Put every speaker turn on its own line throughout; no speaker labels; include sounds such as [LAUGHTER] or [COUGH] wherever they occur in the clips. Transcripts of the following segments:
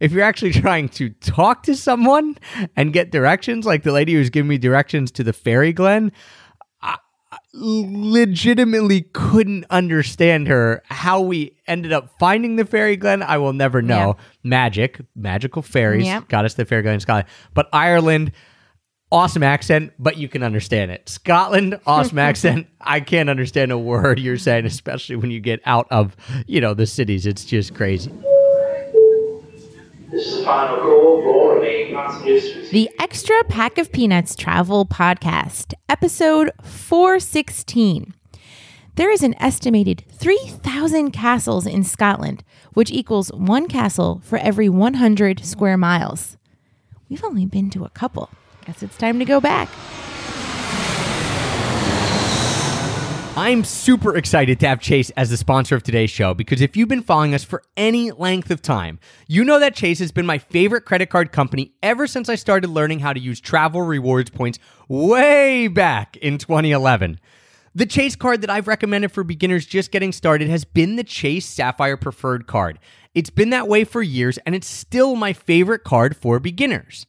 If you're actually [LAUGHS] trying to talk to someone and get directions, like the lady who's giving me directions to the fairy glen, I legitimately couldn't understand her. How we ended up finding the fairy glen, I will never know. Magic, magical fairies
Yep.
got us the fairy glen in Scotland. But Ireland, awesome accent, but you can understand it. Scotland, awesome [LAUGHS] accent. I can't understand a word you're saying, especially when you get out of, you know, the cities. It's just crazy.
This is the.
The Extra Pack of Peanuts Travel Podcast, episode 416. There is an estimated 3,000 castles in Scotland, which equals one castle for every 100 square miles. We've only been to a couple. Guess it's time to go back.
I'm super excited to have Chase as the sponsor of today's show because if you've been following us for any length of time, you know that Chase has been my favorite credit card company ever since I started learning how to use travel rewards points way back in 2011. The Chase card that I've recommended for beginners just getting started has been the Chase Sapphire Preferred card. It's been that way for years and it's still my favorite card for beginners.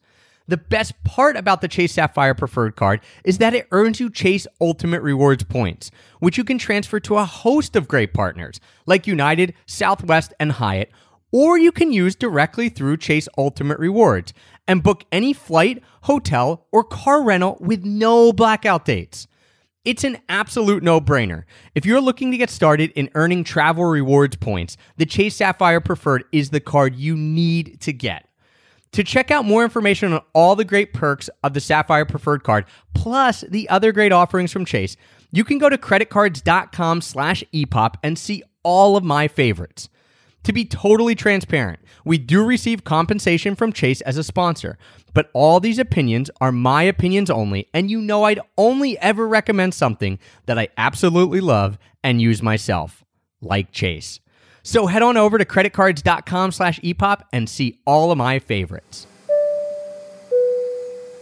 The best part about the Chase Sapphire Preferred card is that it earns you Chase Ultimate Rewards points, which you can transfer to a host of great partners like United, Southwest, and Hyatt, or you can use directly through Chase Ultimate Rewards and book any flight, hotel, or car rental with no blackout dates. It's an absolute no brainer. If you're looking to get started in earning travel rewards points, the Chase Sapphire Preferred is the card you need to get. To check out more information on all the great perks of the Sapphire Preferred card, plus the other great offerings from Chase, you can go to creditcards.com slash epop and see all of my favorites. To be totally transparent, we do receive compensation from Chase as a sponsor, but all these opinions are my opinions only, and you know I'd only ever recommend something that I absolutely love and use myself, like Chase. So head on over to creditcards.com slash epop and see all of my favorites.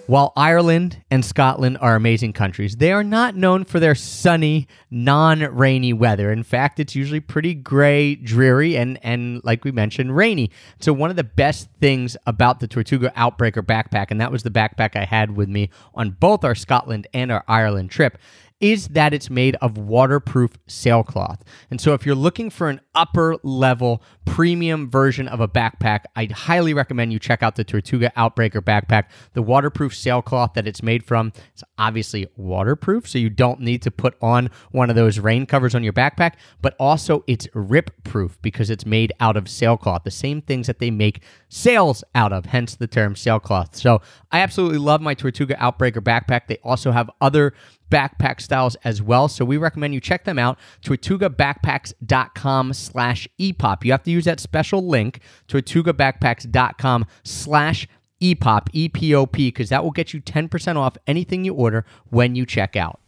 While Ireland and Scotland are amazing countries, they are not known for their sunny, non-rainy weather. In fact, it's usually pretty gray, dreary, and and like we mentioned, rainy. So one of the best things about the Tortuga Outbreaker backpack, and that was the backpack I had with me on both our Scotland and our Ireland trip, is that it's made of waterproof sailcloth. And so if you're looking for an upper level premium version of a backpack, I'd highly recommend you check out the Tortuga Outbreaker backpack. The waterproof sailcloth that it's made from is obviously waterproof, so you don't need to put on one of those rain covers on your backpack, but also it's rip proof because it's made out of sailcloth, the same things that they make sails out of, hence the term sailcloth. So I absolutely love my Tortuga Outbreaker backpack. They also have other backpack styles as well. So we recommend you check them out. TortugaBackpacks.com slash EPOP. You have to use that special link, TortugaBackpacks.com slash EPOP, E-P-O-P, because that will get you 10% off anything you order when you check out.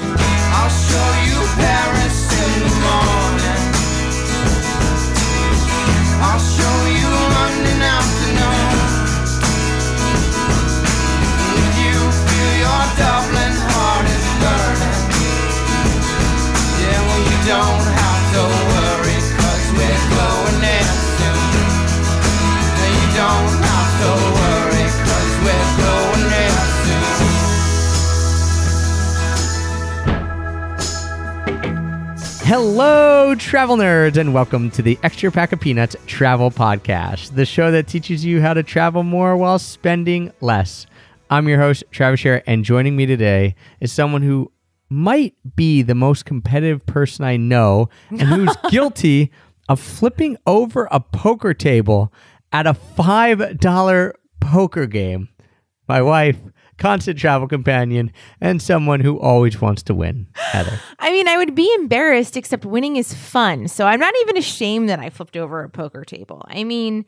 I'll show you
Hello, travel nerds, and welcome to the Extra Pack of Peanuts Travel Podcast, the show that teaches you how to travel more while spending less. I'm your host, Travis Sherry, and joining me today is someone who might be the most competitive person I know and who's [LAUGHS] guilty of flipping over a poker table at a $5 poker game. My wife, constant travel companion, and someone who always wants to win, Heather. [LAUGHS]
I mean, I would be embarrassed, except winning is fun. So I'm not even ashamed that I flipped over a poker table. I mean,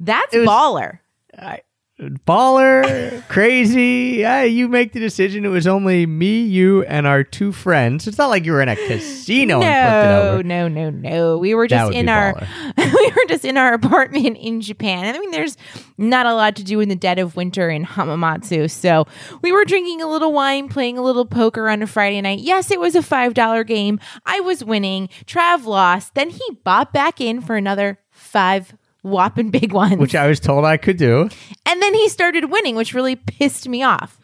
that's
was-
baller.
I baller, crazy. Yeah, you make the decision. It was only me, you, and our two friends. It's not like you were in a casino and flipped it
No,
over.
no, no, no. We were just in our [LAUGHS] we were just in our apartment in Japan. I mean, there's not a lot to do in the dead of winter in Hamamatsu. So we were drinking a little wine, playing a little poker on a Friday night. Yes, it was a five dollar game. I was winning. Trav lost. Then he bought back in for another five whopping [LAUGHS] big ones.
Which I was told I could do.
and then he started winning, which really pissed me off.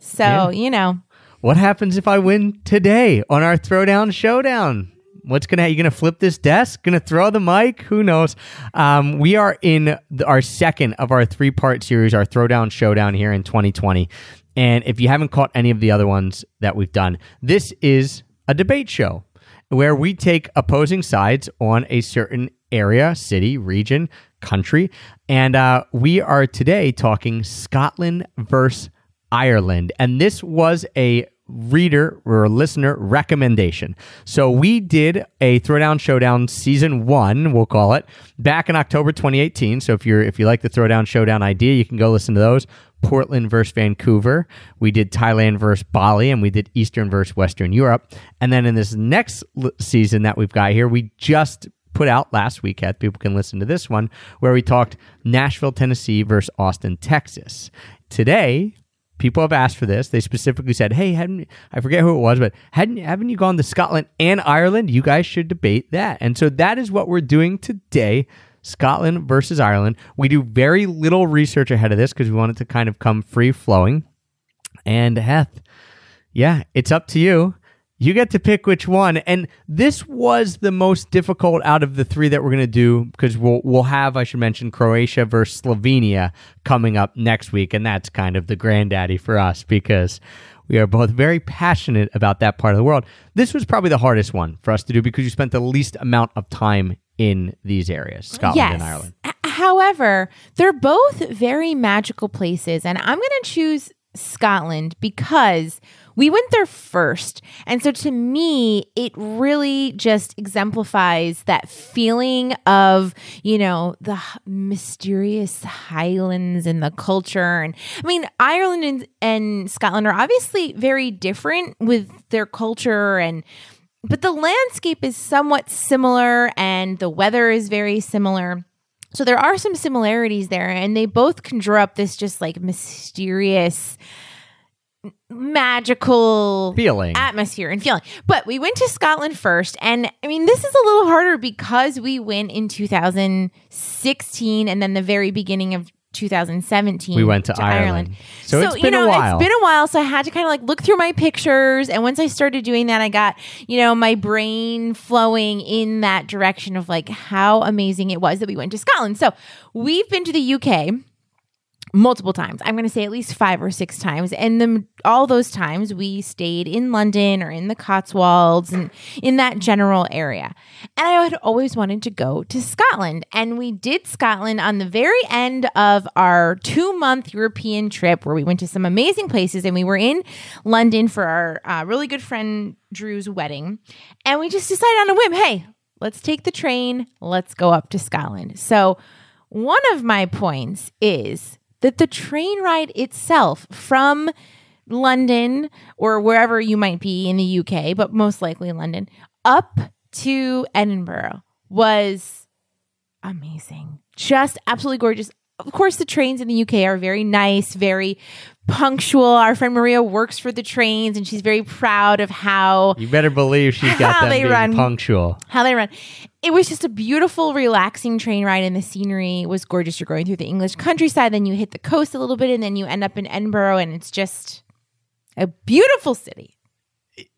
So,
Yeah.
you know,
What happens if I win today on our Throwdown Showdown? What's gonna you gonna flip this desk? Gonna throw the mic? Who knows? Um, we are in the, our second of our three part series, our Throwdown Showdown here in 2020. And if you haven't caught any of the other ones that we've done, this is a debate show where we take opposing sides on a certain area, city, region, country, and uh, we are today talking Scotland versus Ireland. And this was a reader or listener recommendation. So we did a Throwdown Showdown season one, we'll call it, back in October 2018. So if you're if you like the Throwdown Showdown idea, you can go listen to those. Portland versus Vancouver. We did Thailand versus Bali, and we did Eastern versus Western Europe. And then in this next season that we've got here, we just put out last week. At people can listen to this one where we talked Nashville, Tennessee versus Austin, Texas. Today, people have asked for this. They specifically said, "Hey, hadn't I forget who it was, but hadn't haven't you gone to Scotland and Ireland? You guys should debate that." And so that is what we're doing today. Scotland versus Ireland. We do very little research ahead of this because we want it to kind of come free flowing. And Heth, yeah, it's up to you. You get to pick which one. And this was the most difficult out of the three that we're going to do because we'll, we'll have, I should mention, Croatia versus Slovenia coming up next week. And that's kind of the granddaddy for us because we are both very passionate about that part of the world. This was probably the hardest one for us to do because you spent the least amount of time in these areas, Scotland
yes.
and Ireland.
However, they're both very magical places, and I'm going to choose Scotland because we went there first. And so to me, it really just exemplifies that feeling of, you know, the mysterious highlands and the culture. And I mean, Ireland and, and Scotland are obviously very different with their culture and but the landscape is somewhat similar and the weather is very similar. So there are some similarities there, and they both conjure up this just like mysterious, magical
Feeling.
atmosphere and feeling. But we went to Scotland first, and I mean, this is a little harder because we went in 2016 and then the very beginning of 2017.
We went to Ireland. So it's been a
you know,
while.
It's been a while, so I had to kind of like look through my pictures. And once I started doing that, I got, you know, my brain flowing in that direction of like how amazing it was that we went to Scotland. So we've been to the UK multiple times. I'm going to say at least five or six times. And the, all those times we stayed in London or in the Cotswolds and in that general area. And I had always wanted to go to Scotland. And we did Scotland on the very end of our two month European trip where we went to some amazing places. And we were in London for our uh, really good friend Drew's wedding. And we just decided on a whim hey, let's take the train, let's go up to Scotland. So, one of my points is that the train ride itself from London or wherever you might be in the UK, but most likely London, up to Edinburgh was amazing. Just absolutely gorgeous. Of course, the trains in the UK are very nice, very punctual. Our friend Maria works for the trains and she's very proud of how
You better believe she's got
How
them
they
being
run.
punctual.
how they run. It was just a beautiful, relaxing train ride, and the scenery was gorgeous. You're going through the English countryside, then you hit the coast a little bit, and then you end up in Edinburgh, and it's just a beautiful city.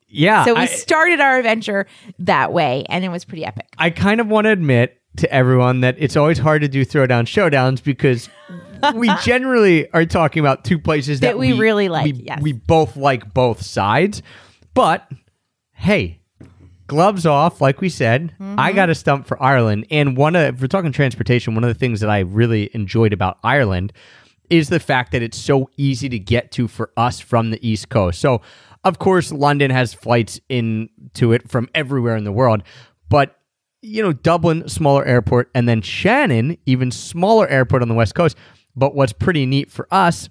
Yeah.
So we
I-
started our adventure that way, and it was pretty epic.
I kind of want to admit to everyone that it's always hard to do throwdown showdowns because [LAUGHS] we generally are talking about two places that,
That we really like,
We,
yes.
we both like both sides, but hey, gloves off. Like we said, I
Mm-hmm.
got a stump for Ireland, and one of if we're talking transportation, one of the things that I really enjoyed about Ireland is the fact that it's so easy to get to for us from the East Coast. So, of course, London has flights into it from everywhere in the world, but you know, Dublin, smaller airport, and then Shannon, even smaller airport on the West Coast. But what's pretty neat for us,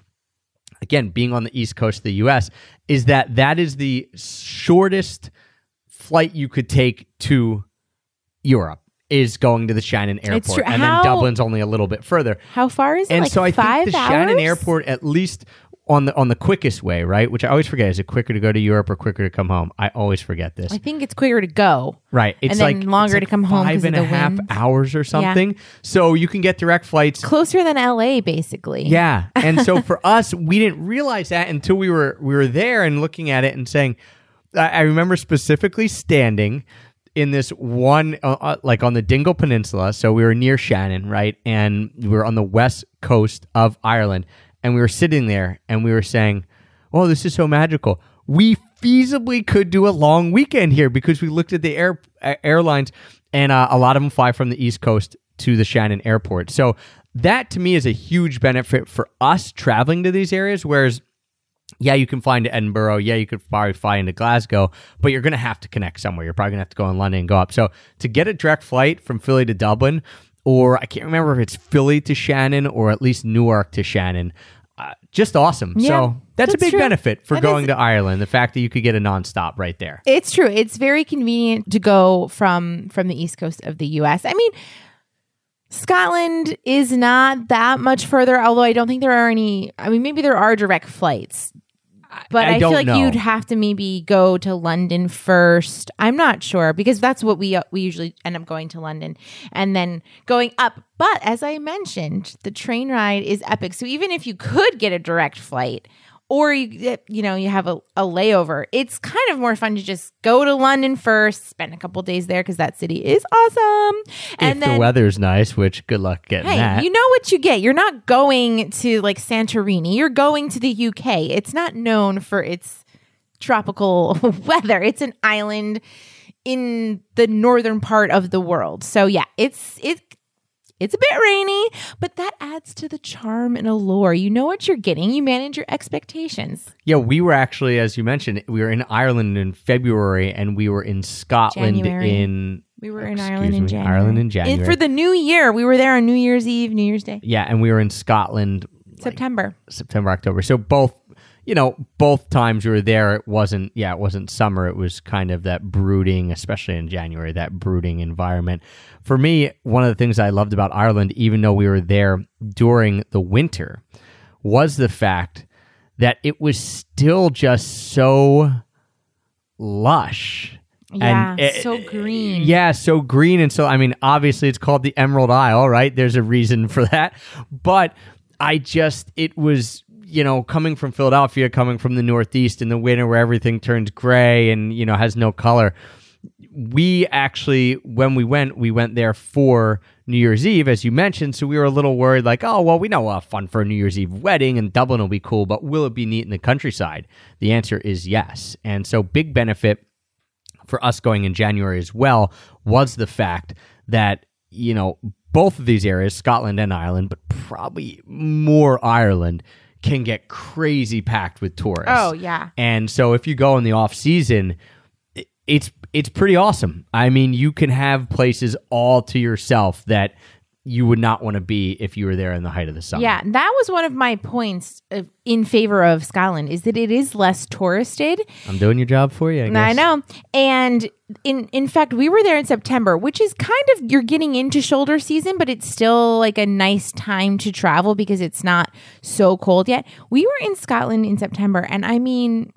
again, being on the east coast of the US, is that that is the shortest flight you could take to Europe is going to the Shannon Airport. And
How-
then Dublin's only a little bit further.
How far is it?
And
like
so I think the
hours?
Shannon Airport, at least on the on the quickest way, right? Which I always forget, is it quicker to go to Europe or quicker to come home? I always forget this.
I think it's quicker to go.
Right. It's
And then
like
longer
it's
to come home
Five and a half
wind.
hours or something. So you can get direct flights.
Closer than LA, basically.
Yeah. And so [LAUGHS] for us, we didn't realize that until we were we were there and looking at it and saying, I, I remember specifically standing in this one uh, uh, like on the Dingle Peninsula. So we were near Shannon, right, and we were on the west coast of Ireland, and we were sitting there and we were saying, "Oh, this is so magical." We feasibly could do a long weekend here because we looked at the air uh, airlines, and uh, a lot of them fly from the east coast to the Shannon Airport. So that to me is a huge benefit for us traveling to these areas. Whereas yeah, you can fly into Edinburgh. Yeah, you could probably fly into Glasgow, but you're going to have to connect somewhere. You're probably going to have to go in London and go up. So to get a direct flight from Philly to Dublin, or I can't remember if it's Philly to Shannon or at least Newark to Shannon, uh, just awesome.
Yeah,
so that's,
that's
a big
true.
benefit for
That
going
is-
to Ireland. The fact that you could get a nonstop right there.
It's true. It's very convenient to go from from the east coast of the US. I mean, Scotland is not that much further, although I don't think there are any I mean maybe there are direct flights. But
I
I, feel like
know.
you'd have to maybe go to London first. I'm not sure because that's what we uh, we usually end up going to London and then going up. But as I mentioned, the train ride is epic. So even if you could get a direct flight or you eh, you know you have a, a layover, it's kind of more fun to just go to London first, spend a couple days there because that city is awesome, and
if
then
the weather's nice, which good luck getting
Hey,
that.
you know what you get. You're not going to like Santorini. You're going to the UK. It's not known for its tropical [LAUGHS] weather. It's an island in the northern part of the world. So yeah, it's it it's a bit rainy, but that adds to the charm and allure. You know what you're getting. You manage your expectations.
Yeah, we were actually, as you mentioned, we were in Ireland in February, and we were in Scotland
January.
in.
We were in Ireland in
me. Ireland in
And
January.
for the new year, we were there on New Year's Eve, New Year's Day,
yeah, and we were in Scotland
September.
September, October. So both, you know, both times we were there, it wasn't, yeah, it wasn't summer. It was kind of that brooding, especially in January, that brooding environment. For me, one of the things I loved about Ireland, even though we were there during the winter, was the fact that it was still just so lush.
Yeah,
And it-
so eh, green.
Yeah, so green. And so, I mean, obviously it's called the Emerald Isle, right? There's a reason [LAUGHS] for that. But I just, it was, you know, coming from Philadelphia, coming from the Northeast in the winter where everything turns gray and, you know, has no color. We actually, when we went, we went there for New Year's Eve, as you mentioned. So we were a little worried, like, oh, well, we know uh, fun for a New Year's Eve wedding and Dublin will be cool, but will it be neat in the countryside? The answer is yes. And so, big benefit for us going in January as well was the fact that, you know, both of these areas, Scotland and Ireland, but probably more Ireland, can get crazy packed with tourists.
Oh, yeah.
And so if you go in the off season, it's it's pretty awesome. I mean, you can have places all to yourself that you would not want to be if you were there in the height of the summer.
Yeah, that was one of my points of, in favor of Scotland is that it is less touristed.
I'm doing your job for you. I,
I know. And in in fact, we were there in September, which is kind of you're getting into shoulder season, but it's still like a nice time to travel because it's not so cold yet. We were in Scotland in September, and I mean,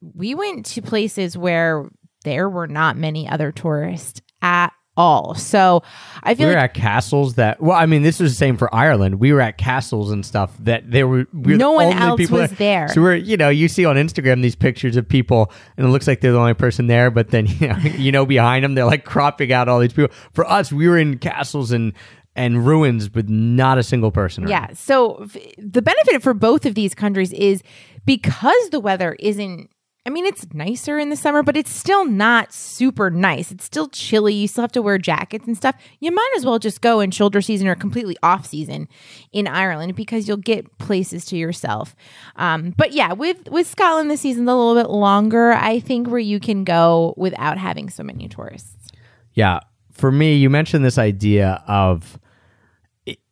we went to places where there were not many other tourists at all. So I feel We
were
like
at castles that. Well, I mean, this was the same for Ireland. We were at castles and stuff that there were. We were
No one
only
else
people
was there.
So we're, you know, you see on Instagram these pictures of people, and it looks like they're the only person there. But then, [LAUGHS] you know, you know, behind them, they're like cropping out all these people. For us, we were in castles and and ruins with not a single person. around.
Yeah. So f- the benefit for both of these countries is because the weather isn't. I mean, it's nicer in the summer, but it's still not super nice. It's still chilly. You still have to wear jackets and stuff. You might as well just go in shoulder season or completely off season in Ireland because you'll get places to yourself. Um, but yeah, with with Scotland, the season's a little bit longer. I think where you can go without having so many tourists.
Yeah. For me, you mentioned this idea of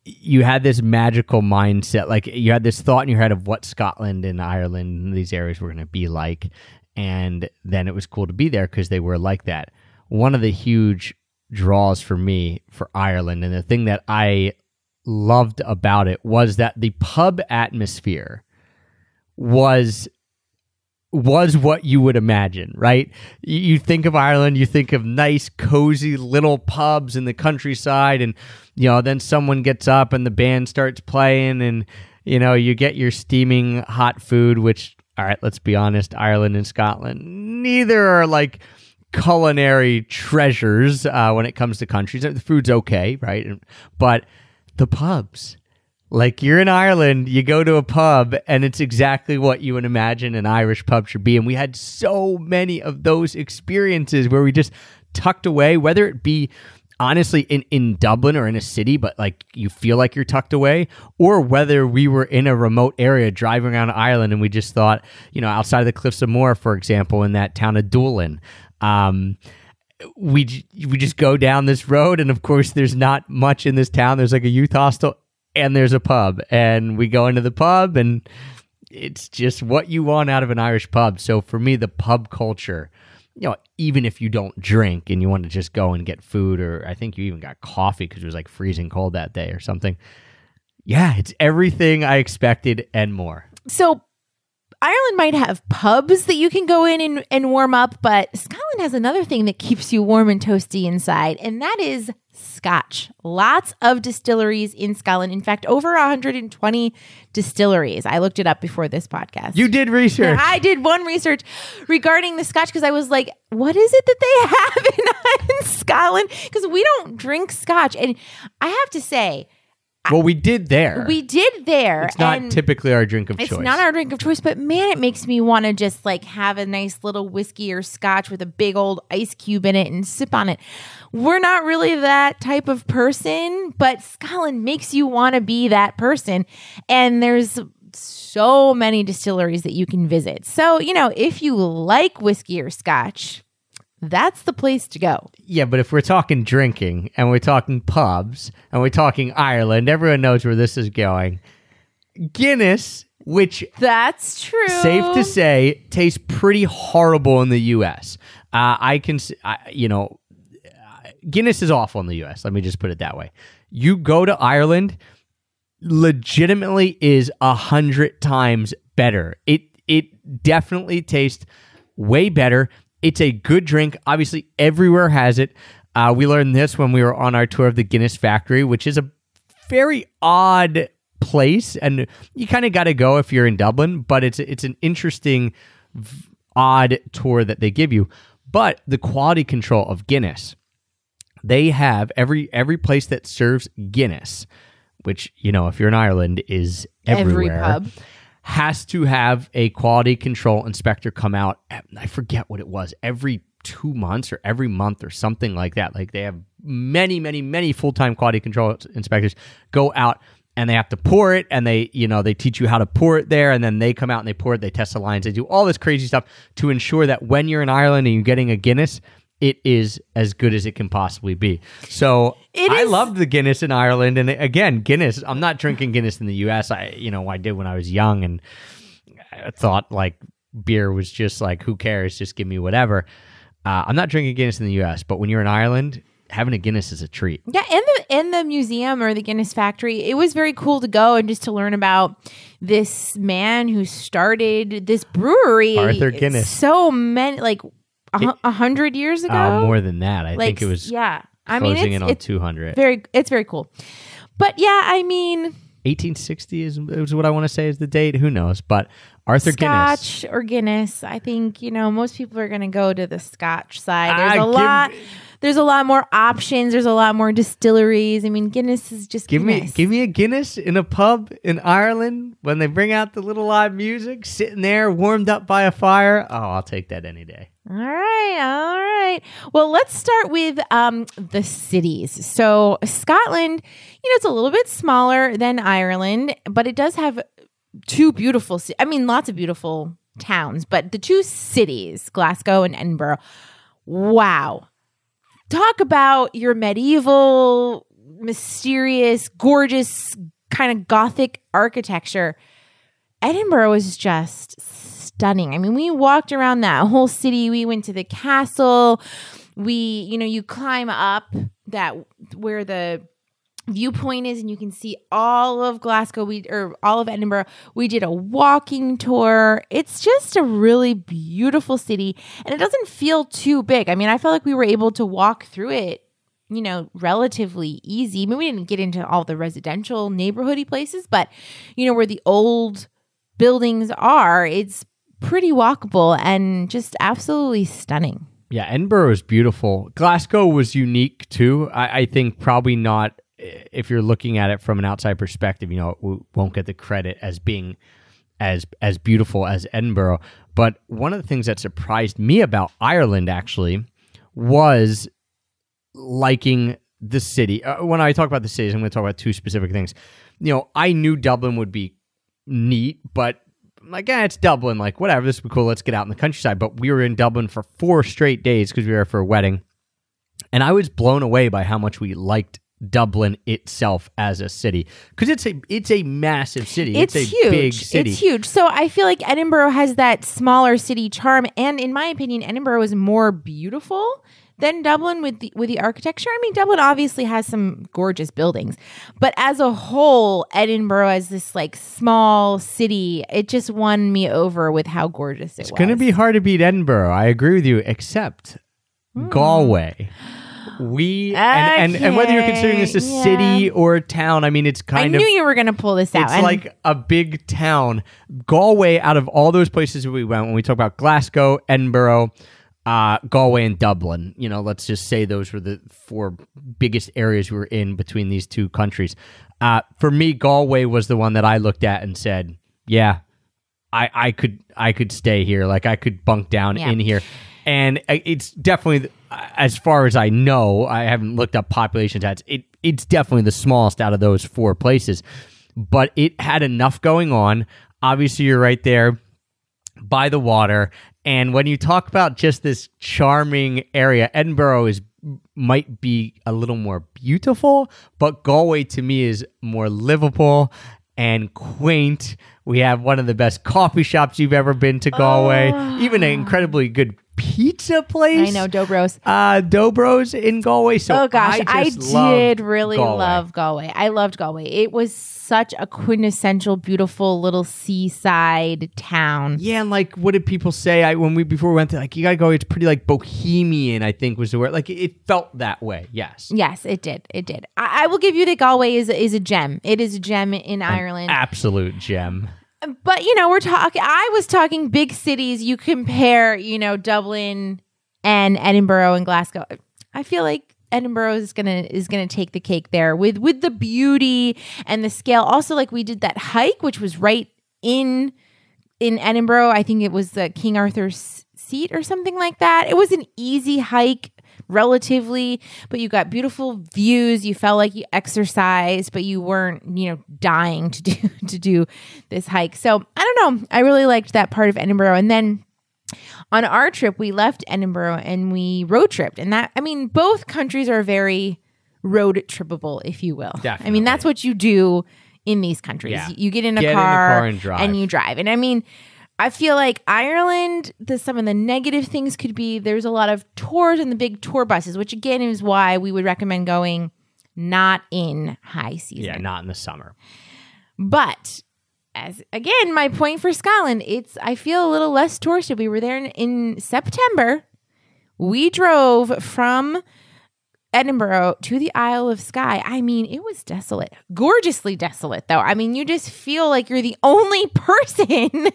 you had this magical mindset like you had this thought in your head of what Scotland and Ireland and these areas were going to be like and then it was cool to be there because they were like that. One of the huge draws for me for Ireland and the thing that I loved about it was that the pub atmosphere was was what you would imagine, right? You, think of Ireland, you think of nice, cozy little pubs in the countryside, and you know, then someone gets up and the band starts playing, and you know, you get your steaming hot food, which, all right, let's be honest, Ireland and Scotland, neither are like culinary treasures uh, when it comes to countries. The food's okay, right? But the pubs, like you're in Ireland, you go to a pub and it's exactly what you would imagine an Irish pub should be. And we had so many of those experiences where we just tucked away, whether it be honestly in, in Dublin or in a city, but like you feel like you're tucked away, or whether we were in a remote area driving around Ireland and we just thought, you know, outside of the Cliffs of Moher, for example, in that town of Doolin. Um, we we just go down this road, and of course, there's not much in this town. There's like a youth hostel, and there's a pub, and we go into the pub, and it's just what you want out of an Irish pub. So for me, the pub culture, you know, even if you don't drink and you want to just go and get food, or I think you even got coffee because it was like freezing cold that day or something. Yeah, it's everything I expected and more.
So Ireland might have pubs that you can go in and, and warm up, but Scotland has another thing that keeps you warm and toasty inside, and that is scotch. Lots of distilleries in Scotland. In fact, over 120 distilleries. I looked it up before this podcast.
You did research.
I did one research regarding the scotch because I was like, what is it that they [LAUGHS] have in, in Scotland? Because we don't drink scotch. And I have to say,
well, we did there.
we did there.
it's not typically our drink of
it's
choice.
It's not our drink of choice, but man, it makes me want to just like have a nice little whiskey or scotch with a big old ice cube in it and sip on it. We're not really that type of person, but Scotland makes you want to be that person. And there's so many distilleries that you can visit. So, you know, if you like whiskey or scotch, that's the place to go.
Yeah, but if we're talking drinking and we're talking pubs and we're talking Ireland, everyone knows where this is going. Guinness, which
That's true.
safe to say tastes pretty horrible in the U.S. Uh, I can, I, you know, Guinness is awful in the U.S. Let me just put it that way. You go to Ireland, legitimately is a hundred times better. It it definitely tastes way better. It's a good drink. Obviously, everywhere has it. Uh, we learned this when we were on our tour of the Guinness factory, which is a very odd place, and you kind of got to go if you're in Dublin. But it's it's an interesting, odd tour that they give you. But the quality control of Guinness, they have every every place that serves Guinness, which you know if you're in Ireland is
Every pub.
Has to have a quality control inspector come out. I forget what it was every two months or every month or something like that. Like they have many, many, many full time quality control inspectors go out and they have to pour it and they, you know, they teach you how to pour it there and then they come out and they pour it, they test the lines, they do all this crazy stuff to ensure that when you're in Ireland and you're getting a Guinness, it is as good as it can possibly be. So
It
I
is-
loved the Guinness in Ireland, and again, Guinness. I'm not drinking Guinness in the U.S. I, you know, I did when I was young, and I thought like beer was just like, who cares? Just give me whatever. Uh, I'm not drinking Guinness in the U.S., but when you're in Ireland, having a Guinness is a treat.
Yeah, in the in the museum or the Guinness factory, it was very cool to go and just to learn about this man who started this brewery.
Arthur Guinness.
So many, like a, a hundred years ago.
Uh, more than that, I
like,
think it was
Yeah, I mean, it's,
in on 200.
very, it's very cool. But yeah, I mean,
1860 is, is what I want to say is the date. Who knows? But Arthur Guinness.
Scotch or Guinness. I think you know most people are going to go to the Scotch side. There's
Ah,
a lot.
me-
There's a lot more options. There's a lot more distilleries. I mean, Guinness is just
Give me give me a Guinness in a pub in Ireland when they bring out the little live music, sitting there warmed up by a fire. Oh, I'll take that any day.
All right, all right. Well, let's start with um, the cities. So, Scotland, you know, it's a little bit smaller than Ireland, but it does have two beautiful, I mean, lots of beautiful towns, but the two cities, Glasgow and Edinburgh, wow. Talk about your medieval mysterious, gorgeous, kind of gothic architecture. Edinburgh was just stunning. I mean, we walked around that whole city. We went to the castle. We, you know, you climb up that where the viewpoint is and you can see all of Glasgow we or all of Edinburgh. We did a walking tour. It's just a really beautiful city and it doesn't feel too big. I mean, I felt like we were able to walk through it, you know, relatively easy. I mean, we didn't get into all the residential neighborhoody places, but you know, where the old buildings are, it's pretty walkable and just absolutely stunning.
Yeah, Edinburgh is beautiful. Glasgow was unique too. I, I think probably not if you're looking at it from an outside perspective. You know, it won't get the credit as being as as beautiful as Edinburgh. But one of the things that surprised me about Ireland actually was liking the city. Uh, when I talk about the cities, I'm going to talk about two specific things. You know, I knew Dublin would be neat, but like, yeah, it's Dublin. Like, whatever, this would be cool. Let's get out in the countryside. But we were in Dublin for four straight days because we were for a wedding. And I was blown away by how much we liked Dublin itself as a city because it's a it's a massive city.
It's,
It's, a
huge.
big city.
It's huge. So I feel like Edinburgh has that smaller city charm, and in my opinion, Edinburgh is more beautiful than Dublin with the with the architecture. I mean, Dublin obviously has some gorgeous buildings, but as a whole, Edinburgh as this like small city, it just won me over with how gorgeous it
It's
was.
going to be hard to beat Edinburgh. I agree with you, except
Hmm.
Galway. We and, and and whether you're considering this a
yeah.
city or a town, I mean, it's kind of I knew
you were going to pull this out.
It's
and-
like a big town. Galway, out of all those places we went, when we talk about Glasgow, Edinburgh, uh, Galway, and Dublin, you know, let's just say those were the four biggest areas we were in between these two countries. Uh, for me, Galway was the one that I looked at and said, "Yeah, I, I could I could stay here. Like I could bunk down
Yeah.
in here." And it's definitely, as far as I know, I haven't looked up population stats. It it's definitely the smallest out of those four places, but it had enough going on. Obviously, you're right there by the water, and when you talk about just this charming area, Edinburgh is might be a little more beautiful, but Galway to me is more livable and quaint. We have one of the best coffee shops you've ever been to Galway, even an ah. incredibly good pizza place.
I know Dough Bros.
Uh, Dough Bros in Galway. So
oh gosh, I,
just love
did really
Galway.
love Galway. I loved Galway. It was such a quintessential, beautiful little seaside town.
Yeah, and like, what did people say? I when we before we went there, like, you gotta go. It's pretty like bohemian. I think was the word. Like, it, it felt that way. Yes,
Yes, it did. It did. I, I will give you that Galway is is a gem. It is a gem in Ireland.
absolute gem.
But you know, we're talking. I was talking big cities. You compare, you know, Dublin and Edinburgh and Glasgow. I feel like Edinburgh is gonna is gonna take the cake there with with the beauty and the scale. Also, like we did that hike, which was right in in Edinburgh. I think it was the King Arthur's seat or something like that. It was an easy hike relatively but you got beautiful views. You felt like you exercised but you weren't you know dying to do [LAUGHS] to do this hike. So i don't know. I really liked that part of edinburgh. And then on our trip we left edinburgh and we road tripped. And that i mean both countries are very road trippable if you will. I mean that's what you do in these countries.
Yeah.
you get in a
Get in the
car,
car and drive.
you drive. And i mean I feel like Ireland, the, some of the negative things could be there's a lot of tours and the big tour buses, which again is why we would recommend going not in high season.
Yeah, not in the summer.
But as again, my point for Scotland, it's I feel a little less touristy. We were there in, in September. We drove from Edinburgh to the Isle of Skye. I mean, it was desolate, gorgeously desolate, though. I mean, you just feel like you're the only [LAUGHS] person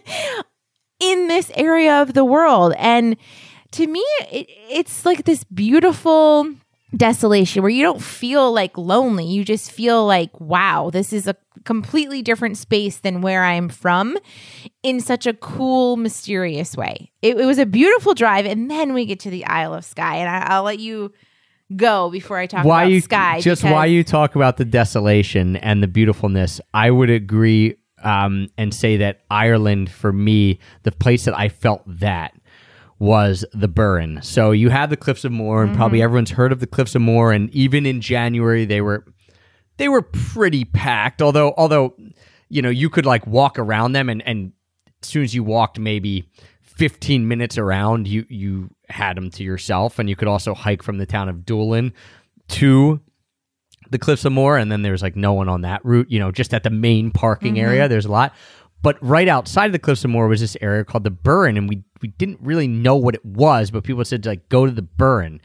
in this area of the world. And to me, it, it's like this beautiful desolation where you don't feel like lonely. You just feel like, wow, this is a completely different space than where I'm from in such a cool, mysterious way. It, it was a beautiful drive. And then we get to the Isle of Skye. And I, I'll let you go before I talk
why
about
you
Skye.
just why you talk about the desolation and the beautifulness i would agree um, and say that ireland for me the place that i felt that was the burren so you have the cliffs of moher and
Mm-hmm.
probably everyone's heard of the cliffs of moher and even in january they were they were pretty packed. Although, although, you know, you could like walk around them, and and as soon as you walked maybe 15 minutes around, you you had them to yourself, and you could also hike from the town of Doolin to the Cliffs of Moher, and then there's like no one on that route. You know, just at the main parking mm-hmm. area, there's a lot. But right outside of the Cliffs of Moher was this area called the Burren, and we we didn't really know what it was, but people said to like go to the Burren.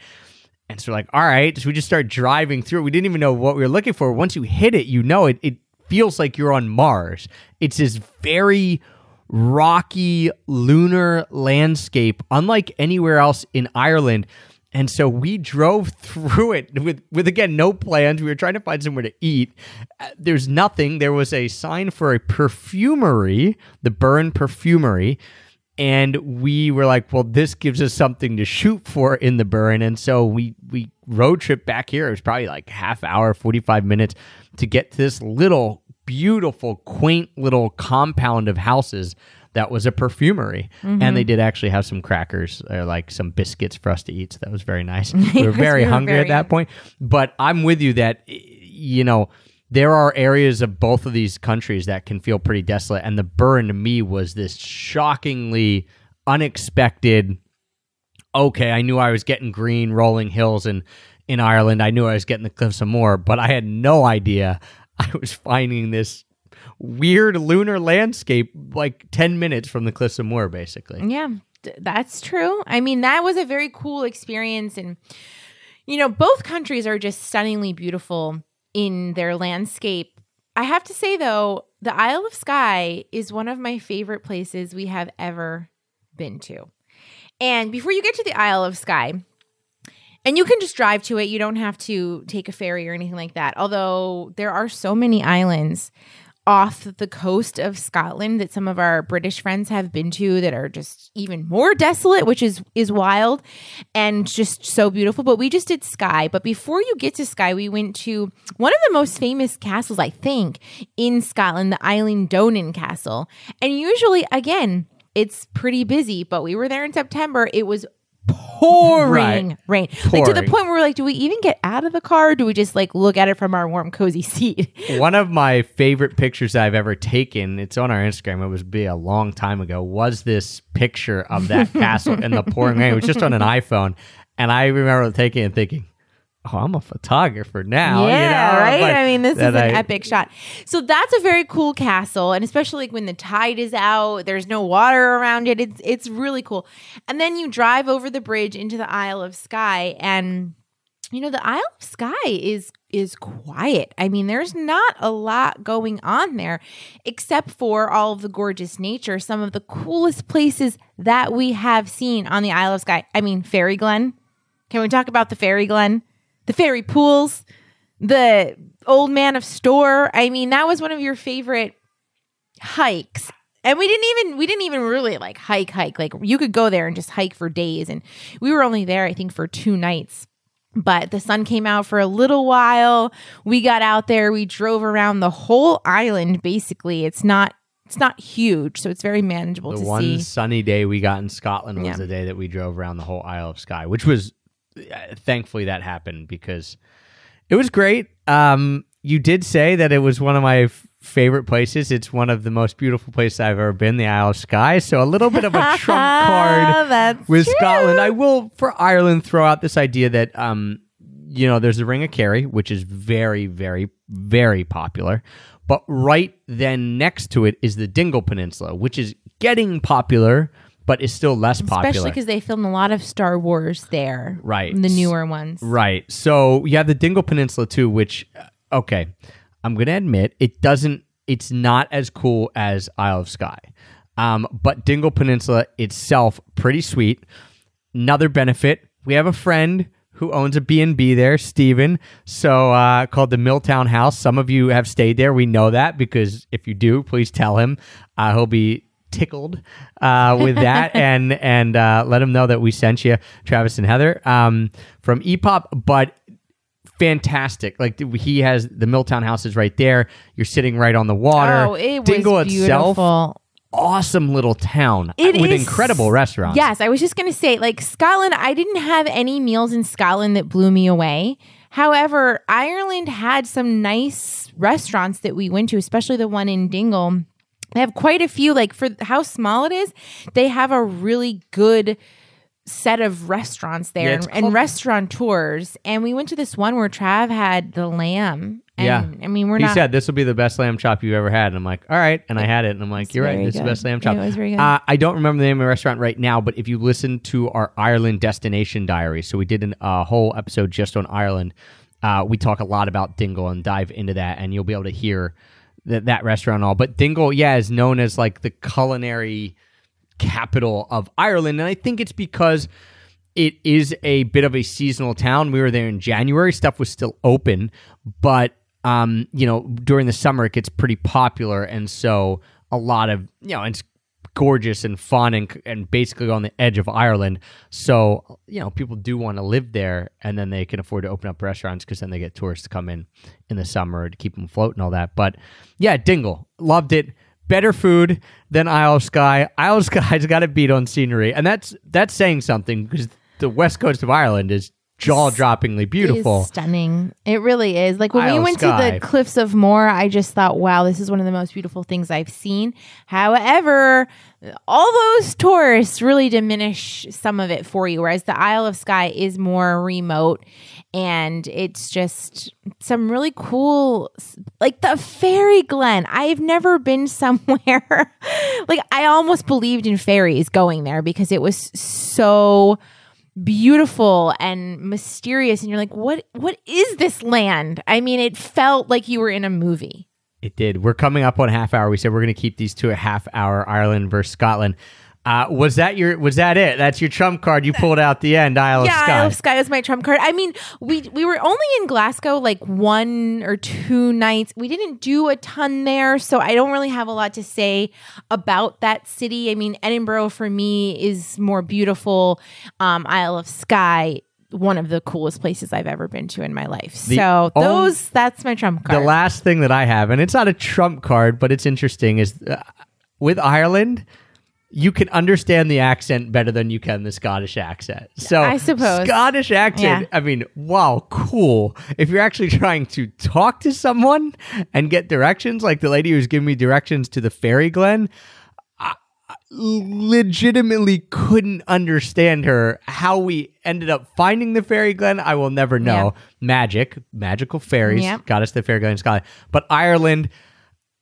And so we're like, all right. So we just start driving through it. We didn't even know what we were looking for. Once you hit it, you know it it feels like you're on Mars. It's this very rocky lunar landscape, unlike anywhere else in Ireland. And so we drove [LAUGHS] through it with, with again no plans. We were trying to find somewhere to eat. Uh, there's nothing. There was a sign for a perfumery, the Burren Perfumery, and we were like, "Well, this gives us something to shoot for in the Burren." And so we we road trip back here. It was probably like half hour, forty five minutes to get to this little beautiful, quaint little compound of houses that was a perfumery. And mm-hmm. they did actually have some crackers or like some biscuits for us to eat. So that was very nice. [LAUGHS] we were very
we were
hungry
very
at that point. But I'm with you that, you know, there are areas of both of these countries that can feel pretty desolate. And the burren to me was this shockingly unexpected okay, I knew I was getting green rolling hills in in Ireland. I knew I was getting the cliffs of Moher, but I had no idea [LAUGHS] I was finding this weird lunar landscape like 10 minutes from the cliffs of Moher basically.
Yeah, that's true. I mean, that was a very cool experience. And, you know, both countries are just stunningly beautiful in their landscape. I have to say, though, the Isle of Skye is one of my favorite places we have ever been to. And before you get to the Isle of Skye, and you can just drive to it, you don't have to take a ferry or anything like that. Although there are so many islands off the coast of Scotland that some of our British friends have been to that are just even more desolate, which is is wild and just so beautiful. But we just did Skye. But before you get to Skye, we went to one of the most famous castles, I think, in Scotland, the Eilean Donan Castle. And usually, again, it's pretty busy, but we were there in September. It was pouring
Right.
rain. Like to the point where we're like, do we even get out of the car? Or do we just like look at it from our warm, cozy seat? [LAUGHS]
One of my favorite pictures I've ever taken, it's on our Instagram, it was be a long time ago, was this picture of that [LAUGHS] castle in the pouring rain. It was just on an iPhone. And I remember taking it and thinking, Oh, I'm a photographer now. you
yeah,
know?
right.
But
I mean, this is an
I-
epic shot. So that's a very cool castle, and especially like when the tide is out, there's no water around it. It's it's really cool. And then you drive over the bridge into the Isle of Skye, and you know the Isle of Skye is is quiet. I mean, there's not a lot going on there, except for all of the gorgeous nature. Some of the coolest places that we have seen on the Isle of Skye. I mean, Fairy Glen. Can we talk about the Fairy Glen? The fairy pools, the old man of Storr. I mean, that was one of your favorite hikes. And we didn't even we didn't even really like hike hike. Like you could go there and just hike for days and we were only there I think for 2 nights. But the sun came out for a little while. We got out there, we drove around the whole island basically. It's not it's not huge, so it's very manageable
The
to
one
see.
sunny day we got in Scotland was
Yeah.
the day that we drove around the whole Isle of Skye, which was thankfully that happened because it was great. Um, you did say that it was one of my f- favorite places. It's one of the most beautiful places I've ever been, the Isle of Skye. So a little bit of a trump [LAUGHS] card with
true.
Scotland. I will for Ireland throw out this idea that um, you know, there's the Ring of Kerry, which is very, very, very popular. But right then next to it is the Dingle Peninsula, which is getting popular, but is still less popular.
Especially because they filmed a lot of Star Wars there.
Right.
The newer ones.
Right. So you have the Dingle Peninsula too, which uh, okay, I'm gonna admit it doesn't. It's not as cool as Isle of Skye, um, but Dingle Peninsula itself pretty sweet. Another benefit: we have a friend who owns a B&B there, Steven, so uh, called the Milltown House. Some of you have stayed there. We know that because if you do, please tell him. Uh, he'll be tickled uh, with that [LAUGHS] and and uh, let them know that we sent you, Travis and Heather, um, from EPOP. But fantastic. Like he has the Milltown house is right there. You're sitting right on the water.
Oh, it was
Dingle
beautiful.
itself, awesome little town
It
with
is-
incredible restaurants.
Yes, I was just going to say, like Scotland, I didn't have any meals in Scotland that blew me away. However, Ireland had some nice restaurants that we went to, especially the one in Dingle. They have quite a few, like for how small it is, they have a really good set of restaurants there
Yeah,
and, and restaurateurs. And we went to this one where Trav had the lamb. And,
Yeah.
I mean, we're
he
not.
said this will be the best lamb chop you ever had, and I'm like, all right, and I had it, and I'm like,
It's
you're right,
very
is the best lamb
It
chop.
was very good.
Uh, I don't remember the name of the restaurant right now, but if you listen to our Ireland destination diary, so we did a uh, whole episode just on Ireland. Uh, we talk a lot about Dingle and dive into that, and you'll be able to hear that that restaurant all. But Dingle, yeah, is known as like the culinary capital of Ireland, and I think it's because it is a bit of a seasonal town. We were there in January; stuff was still open, but um, you know, during the summer it gets pretty popular, and so a lot of you know, it's gorgeous and fun and and basically on the edge of Ireland. So you know, people do want to live there, and then they can afford to open up restaurants because then they get tourists to come in in the summer to keep them afloat and all that. But yeah, Dingle loved it. Better food than Isle of Skye. Isle of Skye's got to beat on scenery, and that's that's saying something because the west coast of Ireland is jaw droppingly beautiful.
is stunning. It really is. Like when
Isle
we went
Skye.
to the Cliffs of Moher, I just thought, wow, this is one of the most beautiful things I've seen. However, all those tourists really diminish some of it for you, whereas the Isle of Skye is more remote and it's just some really cool like the fairy glen i've never been [LAUGHS] somewhere like i almost believed in fairies going there because it was so beautiful and mysterious and you're like what what is this land i mean it felt like you were in a movie
It did. We're coming up on half hour. We said we're going to keep these to a half hour. Ireland versus Scotland. Uh, was that your? Was that it? That's your trump card you pulled out the end. Isle
yeah
of Skye.
Isle of Skye was my trump card i mean we we were only in glasgow like one or two nights we didn't do a ton there so i don't really have a lot to say about that city i mean edinburgh for me is more beautiful um isle of skye one of the coolest places I've ever been to in my life.
The
so those that's my trump card.
the last thing that I have, and it's not a trump card, but it's interesting, is uh, with Ireland, you can understand the accent better than you can the Scottish accent. So
I suppose.
Scottish accent.
Yeah.
I mean, wow, cool. If you're actually trying to talk to someone and get directions, like the lady who's giving me directions to the fairy glen. I- legitimately couldn't understand her. How we ended up finding the fairy glen, I will never know. Magic, magical fairies
Yep.
got us the fairy glen in Scotland. But Ireland,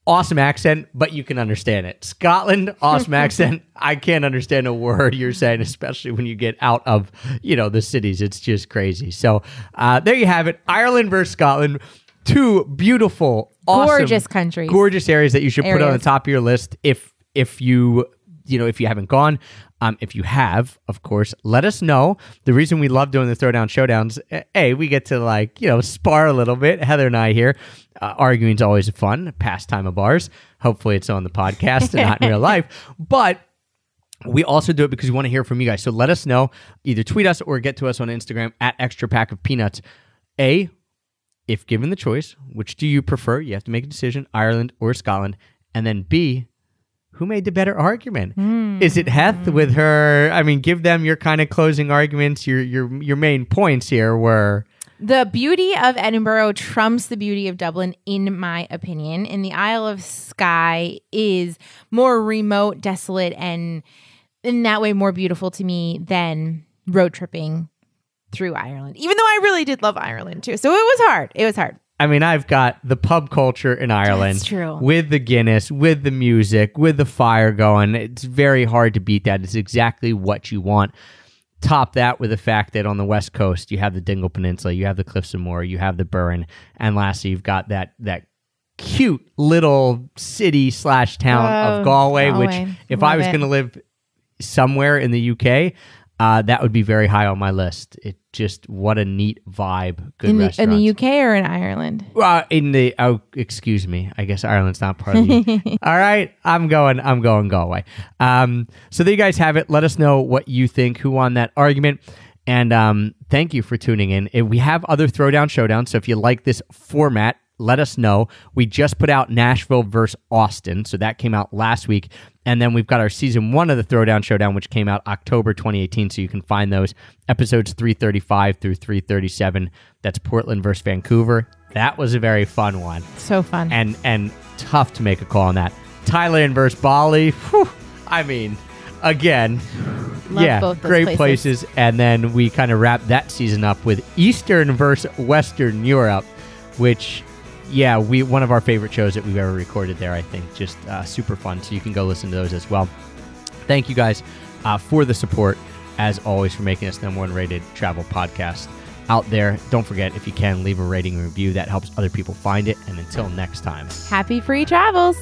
awesome accent, but you can understand it. Scotland, awesome [LAUGHS] accent. I can't understand a word you're saying, especially when you get out of, you know, the cities. It's just crazy. So uh, there you have it. Ireland versus Scotland. Two beautiful, awesome,
Gorgeous countries.
gorgeous areas that you should put on the top of your list if if you you know if you haven't gone. Um, if you have, of course, let us know. The reason we love doing the throwdown showdowns, eh, a we get to like you know spar a little bit. Heather and I here, uh, arguing's always fun pastime of ours. Hopefully, it's on the podcast and not in real [LAUGHS] life, but we also do it because we want to hear from you guys. So let us know. Either tweet us or get to us on Instagram at extra pack of peanuts. A, if given the choice, which do you prefer? You have to make a decision, Ireland or Scotland. And then B, who made the better argument? Hmm. Is it Heth hmm. with her? I mean, give them your kind of closing arguments. Your your your main points here were
The beauty of Edinburgh trumps the beauty of Dublin, in my opinion. And the Isle of Skye is more remote, desolate, and in that way more beautiful to me than road tripping through Ireland. Even though I really did love Ireland too. So it was hard. It was hard.
I mean, I've got the pub culture in Ireland.
That's true.
With the Guinness, with the music, with the fire going. It's very hard to beat that. It's exactly what you want. Top that with the fact that on the west coast you have the Dingle Peninsula, you have the Cliffs of Moher, you have the Burren, and lastly you've got that that cute little city slash town
Oh,
of Galway, which
Galway.
if I was going to live somewhere in the UK, uh, that would be very high on my list. It just what a neat vibe. Good
In the, in the UK or in Ireland?
Uh, in the oh, excuse me. I guess Ireland's not part of the. [LAUGHS] All right, I'm going. I'm going Galway. Um, so there you guys have it. Let us know what you think. Who won that argument? And um, thank you for tuning in. We have other throwdown showdowns. So if you like this format, let us know. We just put out Nashville versus Austin, so that came out last week. And then we've got our season one of the Throwdown Showdown, which came out October 2018. So you can find those episodes 335 through 337. That's Portland versus Vancouver. That was a very fun one
So fun.
and and tough to make a call on that. Thailand versus Bali. Whew, I mean, again, [SIGHS]
Love
yeah,
both
great
places.
places. And then we kind of wrap that season up with Eastern versus Western Europe, which, yeah, we one of our favorite shows that we've ever recorded there. I think just uh, super fun. So you can go listen to those as well. Thank you guys uh, for the support, as always, for making us the number one rated travel podcast out there. Don't forget, if you can, leave a rating and review. That helps other people find it. And until next time.
Happy free travels.